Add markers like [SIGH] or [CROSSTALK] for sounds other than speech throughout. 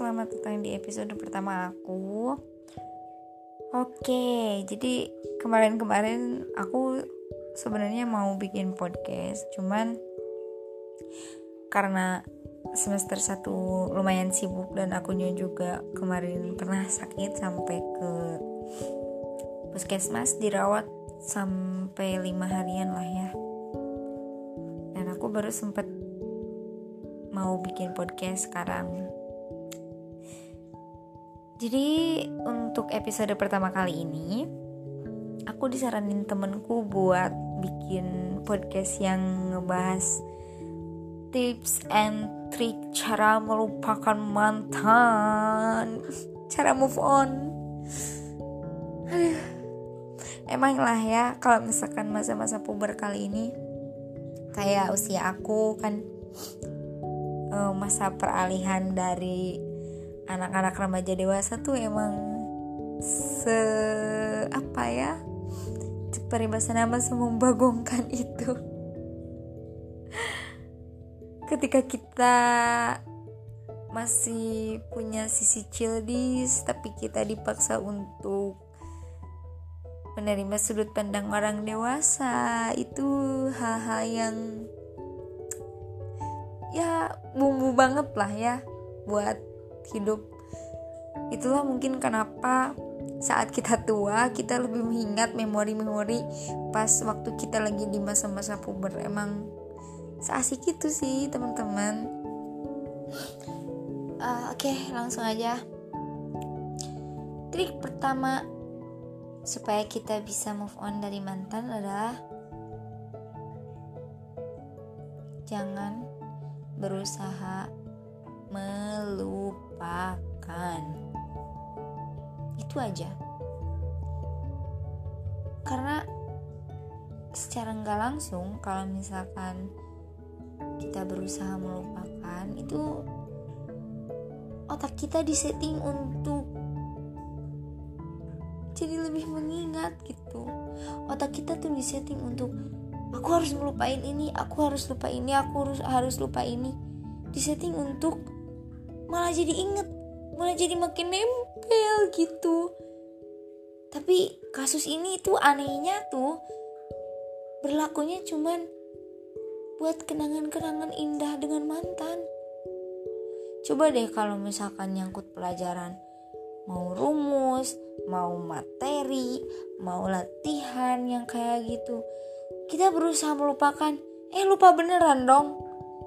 selamat datang di episode pertama aku. Oke, jadi kemarin-kemarin aku sebenarnya mau bikin podcast, cuman karena semester 1 lumayan sibuk dan akunya juga kemarin pernah sakit sampai ke puskesmas dirawat sampai lima harian lah ya dan aku baru sempet mau bikin podcast sekarang jadi untuk episode pertama kali ini aku disaranin temenku buat bikin podcast yang ngebahas tips and trick cara melupakan mantan, cara move on. [SIGHS] Emang lah ya kalau misalkan masa-masa puber kali ini kayak usia aku kan eh, masa peralihan dari anak-anak remaja dewasa tuh emang se apa ya peribahasa nama membagongkan [LAUGHS] itu. Ketika kita masih punya sisi childish tapi kita dipaksa untuk menerima sudut pandang orang dewasa itu hal-hal yang ya bumbu banget lah ya buat hidup. Itulah mungkin kenapa saat kita tua kita lebih mengingat memori-memori pas waktu kita lagi di masa-masa puber. Emang seasik itu sih teman-teman. Uh, oke okay, langsung aja. Trik pertama supaya kita bisa move on dari mantan adalah jangan berusaha melupakan. Itu aja. Karena secara nggak langsung kalau misalkan kita berusaha melupakan itu otak kita disetting untuk jadi lebih mengingat gitu. Otak kita tuh disetting untuk aku harus melupain ini aku harus lupa ini aku harus harus lupa ini. Disetting untuk malah jadi inget malah jadi makin nempel gitu. Tapi kasus ini tuh anehnya tuh berlakunya cuman buat kenangan-kenangan indah dengan mantan. Coba deh kalau misalkan nyangkut pelajaran mau rumus mau materi mau latihan yang kayak gitu. Kita berusaha melupakan eh lupa beneran dong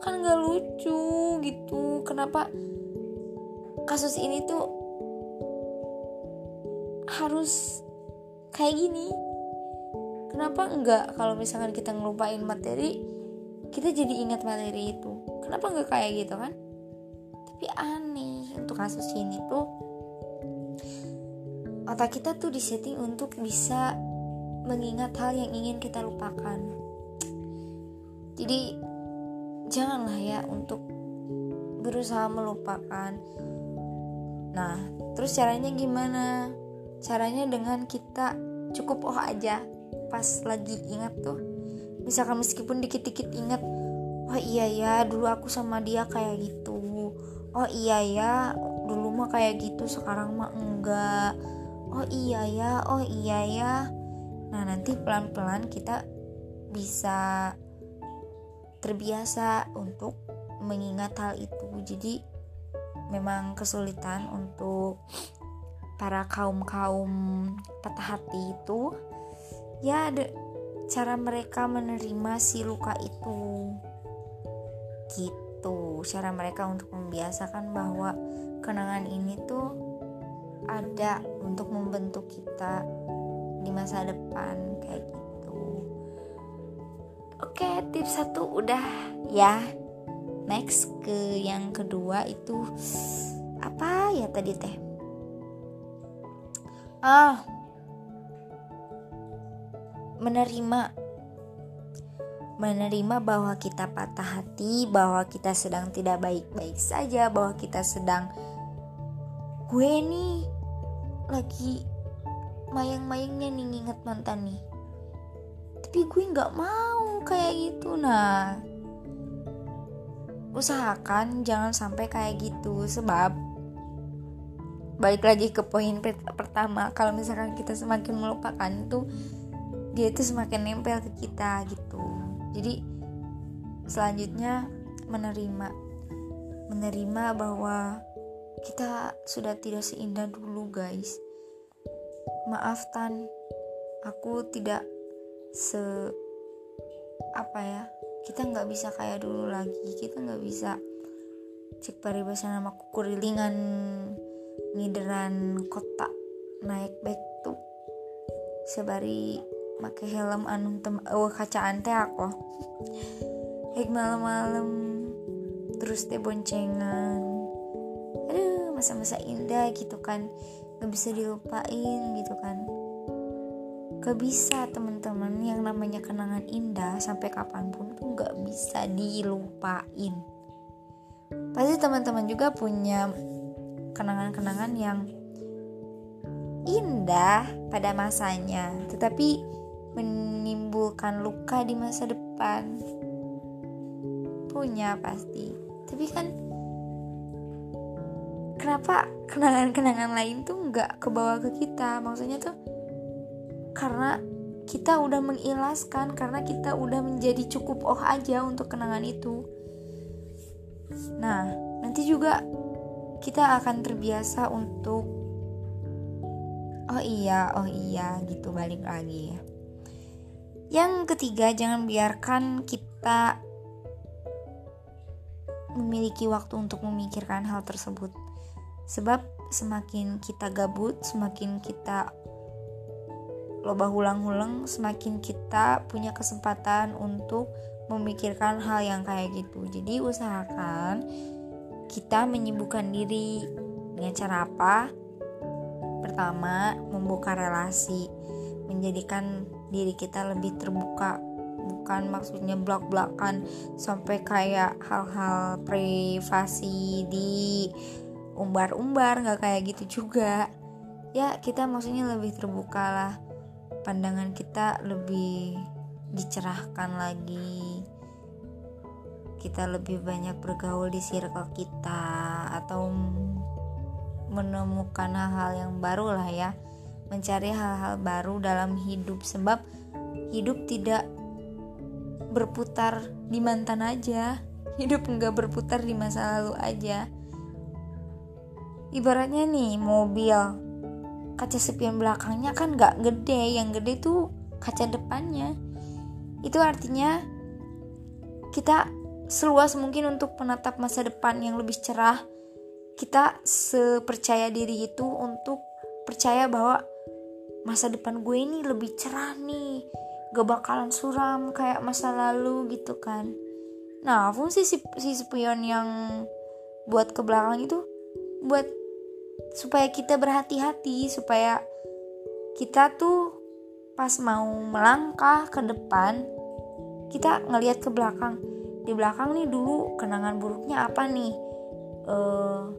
kan gak lucu gitu. Kenapa kasus ini tuh harus kayak gini. Kenapa enggak kalau misalkan kita ngelupain materi kita jadi ingat materi itu? Kenapa enggak kayak gitu kan? Tapi aneh untuk kasus ini tuh otak kita tuh disetting untuk bisa mengingat hal yang ingin kita lupakan. Jadi janganlah ya untuk berusaha melupakan Nah, terus caranya gimana? Caranya dengan kita cukup oh aja pas lagi ingat tuh. Misalkan meskipun dikit-dikit ingat, oh iya ya dulu aku sama dia kayak gitu. Oh iya ya dulu mah kayak gitu sekarang mah enggak. Oh iya ya, oh iya ya. Nah, nanti pelan-pelan kita bisa terbiasa untuk mengingat hal itu. Jadi memang kesulitan untuk para kaum-kaum patah hati itu. Ya ada cara mereka menerima si luka itu. Gitu. Cara mereka untuk membiasakan bahwa kenangan ini tuh ada untuk membentuk kita di masa depan kayak gitu. Oke tips satu udah ya next ke yang kedua itu apa ya tadi teh? Ah. Menerima. Menerima bahwa kita patah hati bahwa kita sedang tidak baik-baik saja bahwa kita sedang gue nih lagi mayang-mayangnya nih nginget mantan nih. Tapi gue nggak mau kayak gitu nah usahakan jangan sampai kayak gitu sebab balik lagi ke poin pertama kalau misalkan kita semakin melupakan tuh dia itu semakin nempel ke kita gitu. Jadi selanjutnya menerima. Menerima bahwa kita sudah tidak seindah dulu guys. Maaf tan. Aku tidak se apa ya kita nggak bisa kayak dulu lagi. Kita nggak bisa cek paribasan nama kurilingan ngideran kota naik back tuh. Sebari make helm anu tem oh, kacaan teh aku. Hek malam-malam terus teh boncengan. Aduh masa-masa indah gitu kan. Gak bisa dilupain gitu kan gak bisa teman-teman yang namanya kenangan indah sampai kapan pun tuh gak bisa dilupain pasti teman-teman juga punya kenangan-kenangan yang indah pada masanya, tetapi menimbulkan luka di masa depan. Punya pasti, tapi kan kenapa kenangan-kenangan lain tuh nggak kebawa ke kita? Maksudnya tuh karena kita udah mengilaskan, karena kita udah menjadi cukup oh aja untuk kenangan itu. Nah, nanti juga kita akan terbiasa untuk oh iya oh iya gitu balik lagi ya yang ketiga jangan biarkan kita memiliki waktu untuk memikirkan hal tersebut sebab semakin kita gabut semakin kita loba hulang-hulang semakin kita punya kesempatan untuk memikirkan hal yang kayak gitu jadi usahakan kita menyibukkan diri dengan cara apa? Pertama, membuka relasi, menjadikan diri kita lebih terbuka, bukan maksudnya blok-blokan sampai kayak hal-hal privasi di umbar-umbar nggak kayak gitu juga. Ya, kita maksudnya lebih terbuka lah. Pandangan kita lebih dicerahkan lagi. Kita lebih banyak bergaul di circle kita atau menemukan hal-hal yang baru lah ya. Mencari hal-hal baru dalam hidup sebab hidup tidak berputar di mantan aja. Hidup nggak berputar di masa lalu aja. Ibaratnya nih mobil kaca spion belakangnya kan nggak gede yang gede tuh kaca depannya. Itu artinya kita seluas mungkin untuk menatap masa depan yang lebih cerah kita sepercaya diri itu untuk percaya bahwa masa depan gue ini lebih cerah nih gak bakalan suram kayak masa lalu gitu kan. Nah fungsi si, si spion yang buat ke belakang itu buat supaya kita berhati-hati supaya kita tuh pas mau melangkah ke depan kita ngelihat ke belakang. Di belakang nih dulu kenangan buruknya apa nih? Uh,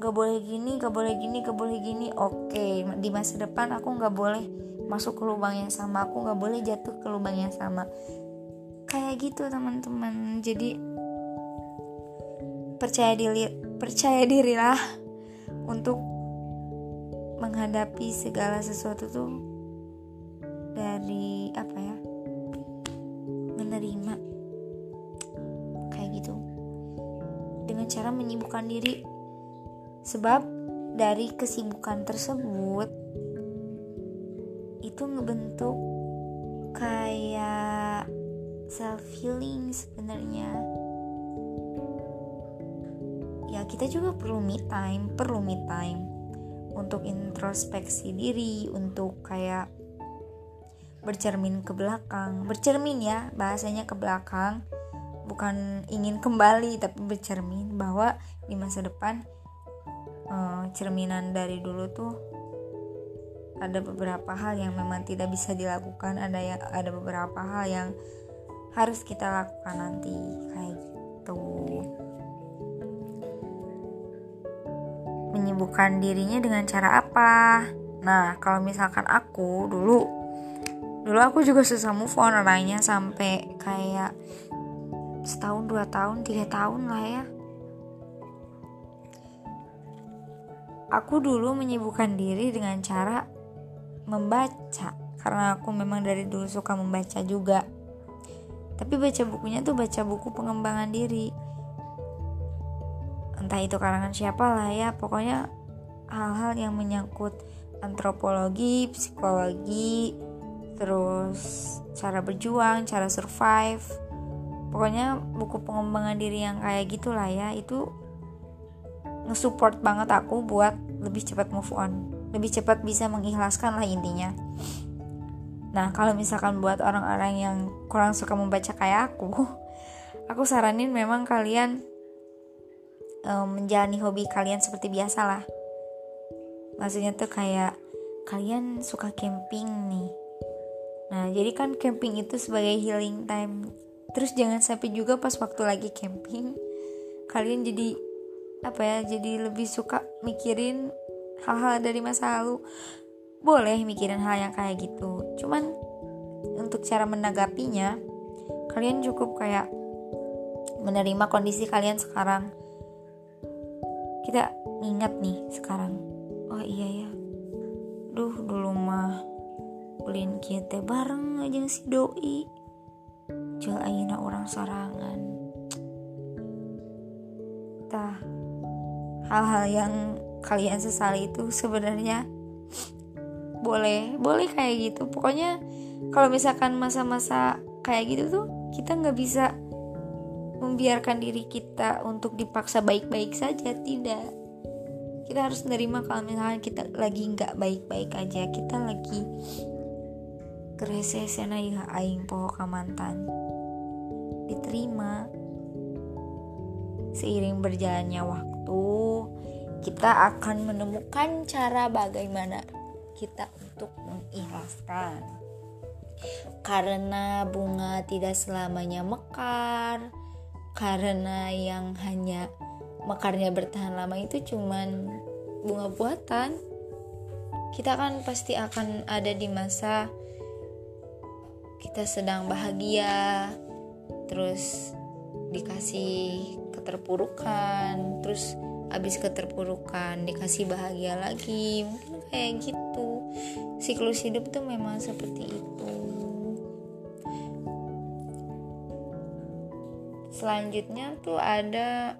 gak boleh gini gak boleh gini gak boleh gini. Oke di masa depan aku gak boleh masuk ke lubang yang sama aku gak boleh jatuh ke lubang yang sama. Kayak gitu teman-teman. Jadi percaya diri percaya dirilah untuk menghadapi segala sesuatu tuh dari apa ya menerima dengan cara menyibukkan diri. Sebab dari kesibukan tersebut itu ngebentuk kayak self healing sebenarnya. Kita juga perlu me time, perlu me time untuk introspeksi diri, untuk kayak bercermin ke belakang, bercermin ya bahasanya ke belakang. Bukan ingin kembali tapi bercermin bahwa di masa depan uh, cerminan dari dulu tuh ada beberapa hal yang memang tidak bisa dilakukan. Ada yang ada beberapa hal yang harus kita lakukan nanti kayak gitu menyibukkan dirinya dengan cara apa? Nah kalau misalkan aku dulu dulu aku juga susah move on orangnya sampai kayak setahun dua tahun tiga tahun lah ya. Aku dulu menyibukkan diri dengan cara membaca karena aku memang dari dulu suka membaca juga. Tapi baca bukunya tuh baca buku pengembangan diri entah itu karangan siapa lah ya pokoknya hal-hal yang menyangkut antropologi, psikologi, terus cara berjuang, cara survive. Pokoknya buku pengembangan diri yang kayak gitulah ya, itu ngesupport banget aku buat lebih cepat move on, lebih cepat bisa mengikhlaskan lah intinya. Nah, kalau misalkan buat orang-orang yang kurang suka membaca kayak aku, [LAUGHS] aku saranin memang kalian um, menjalani hobi kalian seperti biasa lah. Maksudnya tuh kayak kalian suka camping nih. Nah, jadi kan camping itu sebagai healing time. Terus jangan sampai juga pas waktu lagi camping kalian jadi apa ya? Jadi lebih suka mikirin hal-hal dari masa lalu boleh mikirin hal yang kayak gitu cuman untuk cara menanggapinya kalian cukup kayak menerima kondisi kalian sekarang kita ingat nih sekarang. Oh iya ya. Duh dulu mah ulin kita bareng aja si doi. Jual ayana orang sorangan. Tah hal-hal yang kalian sesali itu sebenarnya boleh boleh kayak gitu. Pokoknya kalau misalkan masa-masa kayak gitu tuh kita nggak bisa membiarkan diri kita untuk dipaksa baik-baik saja tidak. Kita harus menerima kalau misalnya kita lagi nggak baik-baik aja kita lagi keresesena ya aing poho mantan diterima. Seiring berjalannya waktu kita akan menemukan cara bagaimana kita untuk mengikhlaskan. Karena bunga tidak selamanya mekar karena yang hanya mekarnya bertahan lama itu cuman bunga buatan. Kita kan pasti akan ada di masa kita sedang bahagia terus dikasih keterpurukan terus habis keterpurukan dikasih bahagia lagi. Mungkin kayak gitu. Siklus hidup tuh memang seperti itu selanjutnya tuh ada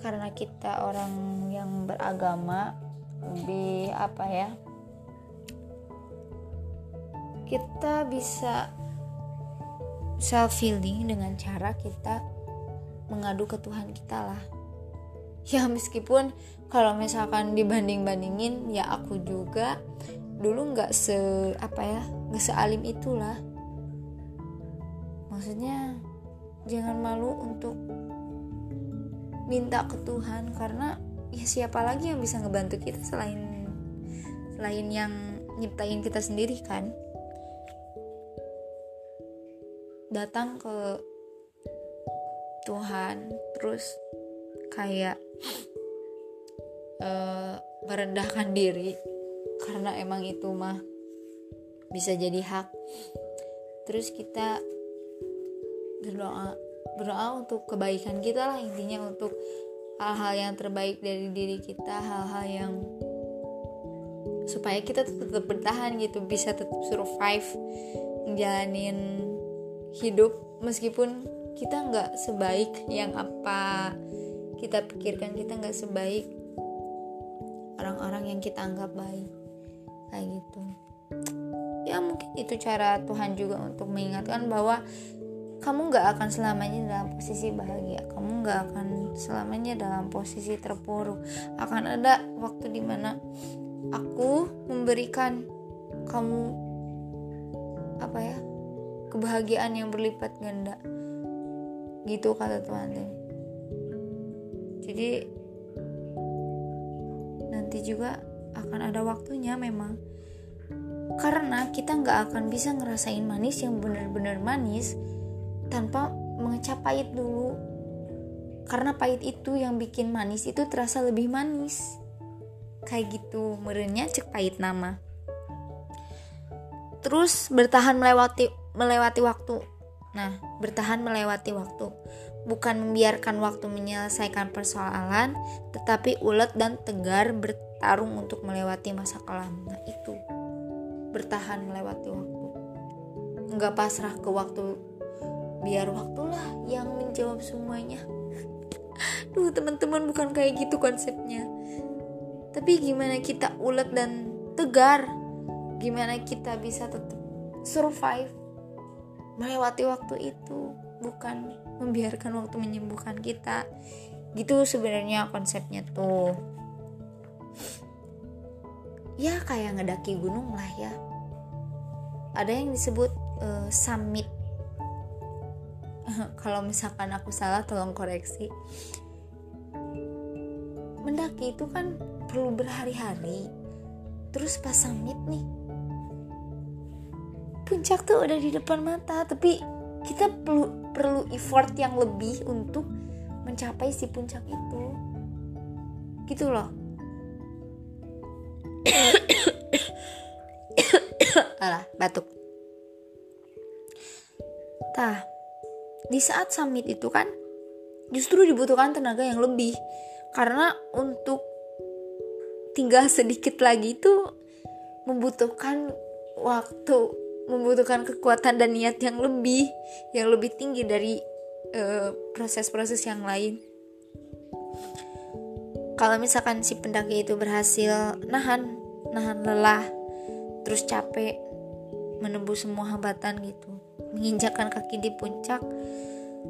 karena kita orang yang beragama lebih apa ya kita bisa self healing dengan cara kita mengadu ke Tuhan kita lah. [LAUGHS] Ya meskipun kalau misalkan dibanding bandingin ya aku juga dulu nggak se apa ya nggak sealim itulah maksudnya jangan malu untuk minta ke Tuhan karena ya siapa lagi yang bisa ngebantu kita selain selain yang nyiptain kita sendiri kan? Datang ke Tuhan terus kayak uh, merendahkan diri karena emang itu mah bisa jadi hak. Terus kita berdoa berdoa untuk kebaikan kita lah intinya untuk hal-hal yang terbaik dari diri kita hal-hal yang supaya kita tetap bertahan gitu bisa tetap survive menjalanin hidup. Meskipun kita nggak sebaik yang apa kita pikirkan kita nggak sebaik orang-orang yang kita anggap baik. Kayak gitu. Ya mungkin itu cara Tuhan juga untuk mengingatkan bahwa kamu nggak akan selamanya dalam posisi bahagia. Kamu nggak akan selamanya dalam posisi terpuruk. Akan ada waktu di mana aku memberikan kamu apa ya kebahagiaan yang berlipat ganda. Gitu kata Tuhan jadi nanti juga akan ada waktunya memang. Karena kita nggak akan bisa ngerasain manis yang benar-benar manis tanpa mengecap pahit dulu. Karena pahit itu yang bikin manis itu terasa lebih manis. Kayak gitu merenya cek pahit nama. Terus bertahan melewati melewati waktu. Nah, bertahan melewati waktu. Bukan membiarkan waktu menyelesaikan persoalan, tetapi ulet dan tegar bertarung untuk melewati masa kelam. Nah, itu. Bertahan melewati waktu. Enggak pasrah ke waktu, biar waktulah yang menjawab semuanya. Duh, teman-teman bukan kayak gitu konsepnya. Tapi gimana kita ulet dan tegar? Gimana kita bisa tetap survive melewati waktu itu bukan membiarkan waktu menyembuhkan kita gitu sebenarnya konsepnya tuh ya kayak ngedaki gunung lah ya ada yang disebut uh, summit [LAUGHS] kalau misalkan aku salah tolong koreksi. Mendaki itu kan perlu berhari-hari terus pas summit nih. Puncak tuh udah di depan mata tapi kita perlu perlu effort yang lebih untuk mencapai si puncak itu. Gitu loh. [COUGHS] Alah batuk. Tah di saat summit itu kan justru dibutuhkan tenaga yang lebih. Karena untuk tinggal sedikit lagi itu membutuhkan waktu membutuhkan kekuatan dan niat yang lebih yang lebih tinggi dari eh, proses-proses uh, yang lain. Kalau misalkan si pendaki itu berhasil nahan nahan lelah terus capek menembus semua hambatan gitu menginjakkan kaki di puncak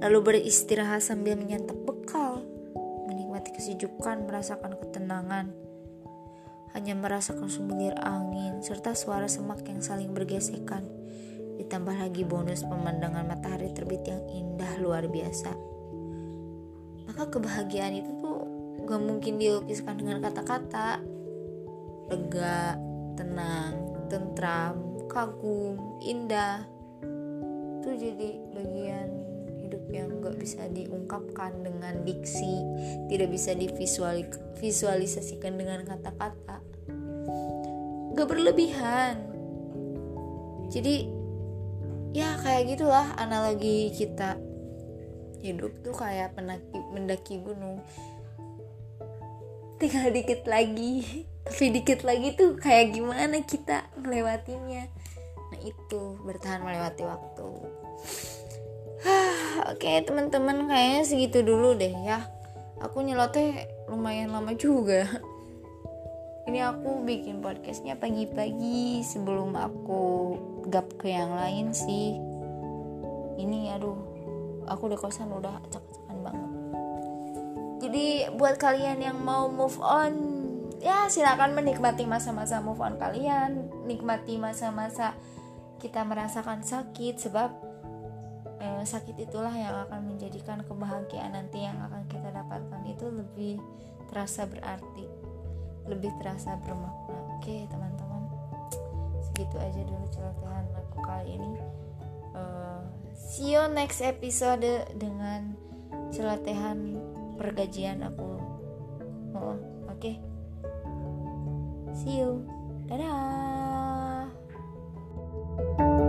lalu beristirahat sambil menyantap bekal menikmati kesejukan merasakan ketenangan hanya merasakan semilir angin serta suara semak yang saling bergesekan. Ditambah lagi bonus pemandangan matahari terbit yang indah luar biasa. Maka kebahagiaan itu tuh gak mungkin dilukiskan dengan kata-kata. Lega, tenang, tentram, kagum, indah. Itu jadi bagian hidup yang gak bisa diungkapkan dengan diksi, tidak bisa divisualisasikan dengan kata-kata. Gak berlebihan. Jadi ya kayak gitulah analogi kita. Hidup tuh kayak pendaki mendaki gunung. Tinggal dikit lagi. [LAUGHS] Tapi dikit lagi tuh kayak gimana kita melewatinya itu bertahan melewati waktu. [SIGHS] Oke okay, teman-teman kayaknya segitu dulu deh ya. Aku nyeloteh lumayan lama juga. [LAUGHS] Ini aku bikin podcastnya pagi-pagi sebelum aku gap ke yang lain sih. Ini aduh aku udah kosan udah acak-acakan banget. Jadi buat kalian yang mau move on ya silakan menikmati masa-masa move on kalian nikmati masa-masa kita merasakan sakit sebab eh, sakit itulah yang akan menjadikan kebahagiaan nanti yang akan kita dapatkan itu lebih terasa berarti lebih terasa bermakna. Oke teman-teman. Segitu aja dulu celotehan aku kali ini. Uh, see you next episode dengan celotehan pergajian aku. Oh, oke. Okay. see you. Dadah you